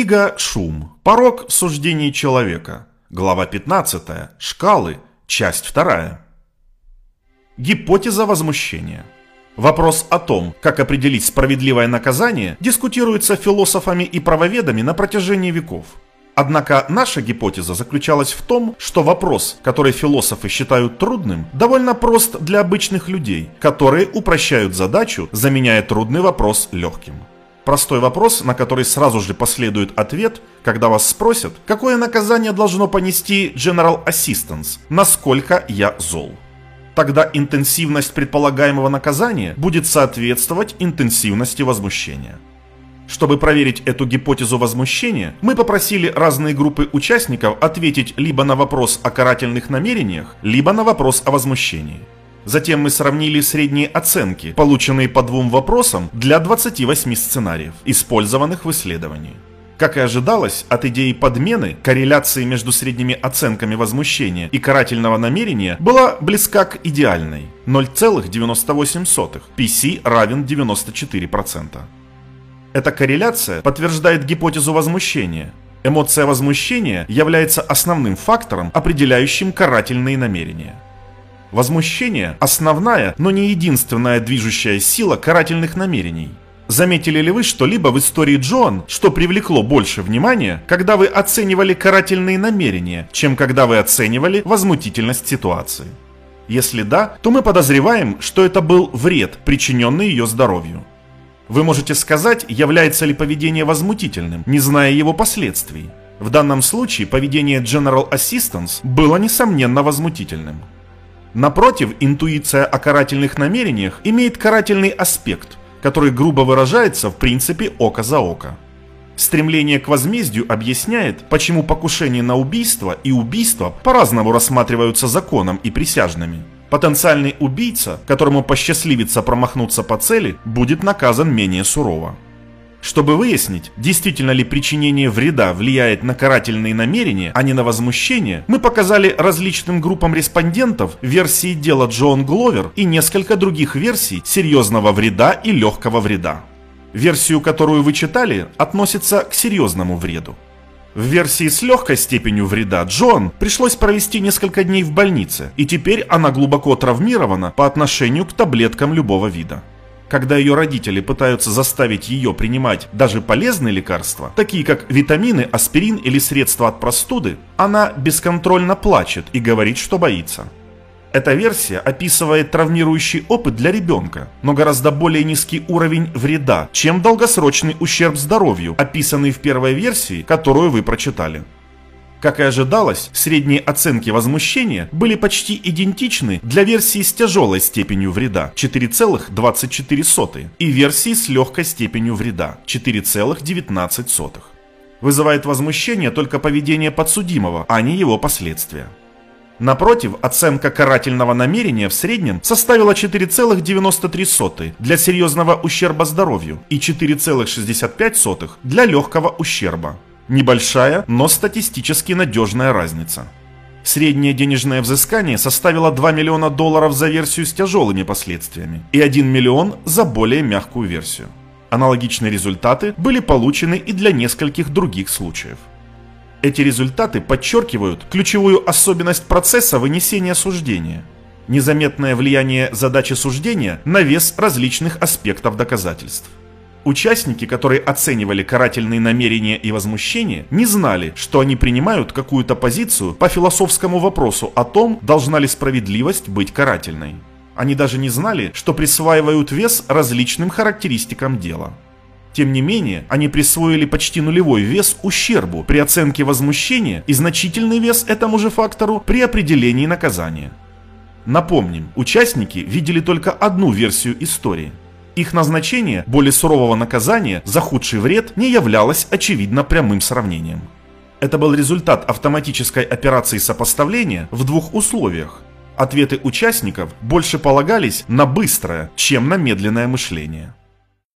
Книга «Шум. Порог суждений человека». Глава 15. Шкалы. Часть 2. Гипотеза возмущения. Вопрос о том, как определить справедливое наказание, дискутируется философами и правоведами на протяжении веков. Однако наша гипотеза заключалась в том, что вопрос, который философы считают трудным, довольно прост для обычных людей, которые упрощают задачу, заменяя трудный вопрос легким. Простой вопрос, на который сразу же последует ответ, когда вас спросят, какое наказание должно понести General Assistance, насколько я зол. Тогда интенсивность предполагаемого наказания будет соответствовать интенсивности возмущения. Чтобы проверить эту гипотезу возмущения, мы попросили разные группы участников ответить либо на вопрос о карательных намерениях, либо на вопрос о возмущении. Затем мы сравнили средние оценки, полученные по двум вопросам для 28 сценариев, использованных в исследовании. Как и ожидалось, от идеи подмены, корреляции между средними оценками возмущения и карательного намерения была близка к идеальной – 0,98, PC равен 94%. Эта корреляция подтверждает гипотезу возмущения. Эмоция возмущения является основным фактором, определяющим карательные намерения. Возмущение – основная, но не единственная движущая сила карательных намерений. Заметили ли вы что-либо в истории Джоан, что привлекло больше внимания, когда вы оценивали карательные намерения, чем когда вы оценивали возмутительность ситуации? Если да, то мы подозреваем, что это был вред, причиненный ее здоровью. Вы можете сказать, является ли поведение возмутительным, не зная его последствий. В данном случае поведение General Assistance было несомненно возмутительным. Напротив, интуиция о карательных намерениях имеет карательный аспект, который грубо выражается в принципе око за око. Стремление к возмездию объясняет, почему покушение на убийство и убийство по-разному рассматриваются законом и присяжными. Потенциальный убийца, которому посчастливится промахнуться по цели, будет наказан менее сурово. Чтобы выяснить, действительно ли причинение вреда влияет на карательные намерения, а не на возмущение, мы показали различным группам респондентов версии дела Джон Гловер и несколько других версий серьезного вреда и легкого вреда. Версию, которую вы читали, относится к серьезному вреду. В версии с легкой степенью вреда Джон пришлось провести несколько дней в больнице, и теперь она глубоко травмирована по отношению к таблеткам любого вида. Когда ее родители пытаются заставить ее принимать даже полезные лекарства, такие как витамины, аспирин или средства от простуды, она бесконтрольно плачет и говорит, что боится. Эта версия описывает травмирующий опыт для ребенка, но гораздо более низкий уровень вреда, чем долгосрочный ущерб здоровью, описанный в первой версии, которую вы прочитали. Как и ожидалось, средние оценки возмущения были почти идентичны для версии с тяжелой степенью вреда 4,24 и версии с легкой степенью вреда 4,19. Вызывает возмущение только поведение подсудимого, а не его последствия. Напротив, оценка карательного намерения в среднем составила 4,93 для серьезного ущерба здоровью и 4,65 для легкого ущерба. Небольшая, но статистически надежная разница. Среднее денежное взыскание составило 2 миллиона долларов за версию с тяжелыми последствиями и 1 миллион за более мягкую версию. Аналогичные результаты были получены и для нескольких других случаев. Эти результаты подчеркивают ключевую особенность процесса вынесения суждения – незаметное влияние задачи суждения на вес различных аспектов доказательств. Участники, которые оценивали карательные намерения и возмущения, не знали, что они принимают какую-то позицию по философскому вопросу о том, должна ли справедливость быть карательной. Они даже не знали, что присваивают вес различным характеристикам дела. Тем не менее, они присвоили почти нулевой вес ущербу при оценке возмущения и значительный вес этому же фактору при определении наказания. Напомним, участники видели только одну версию истории – их назначение более сурового наказания за худший вред не являлось очевидно прямым сравнением. Это был результат автоматической операции сопоставления в двух условиях. Ответы участников больше полагались на быстрое, чем на медленное мышление.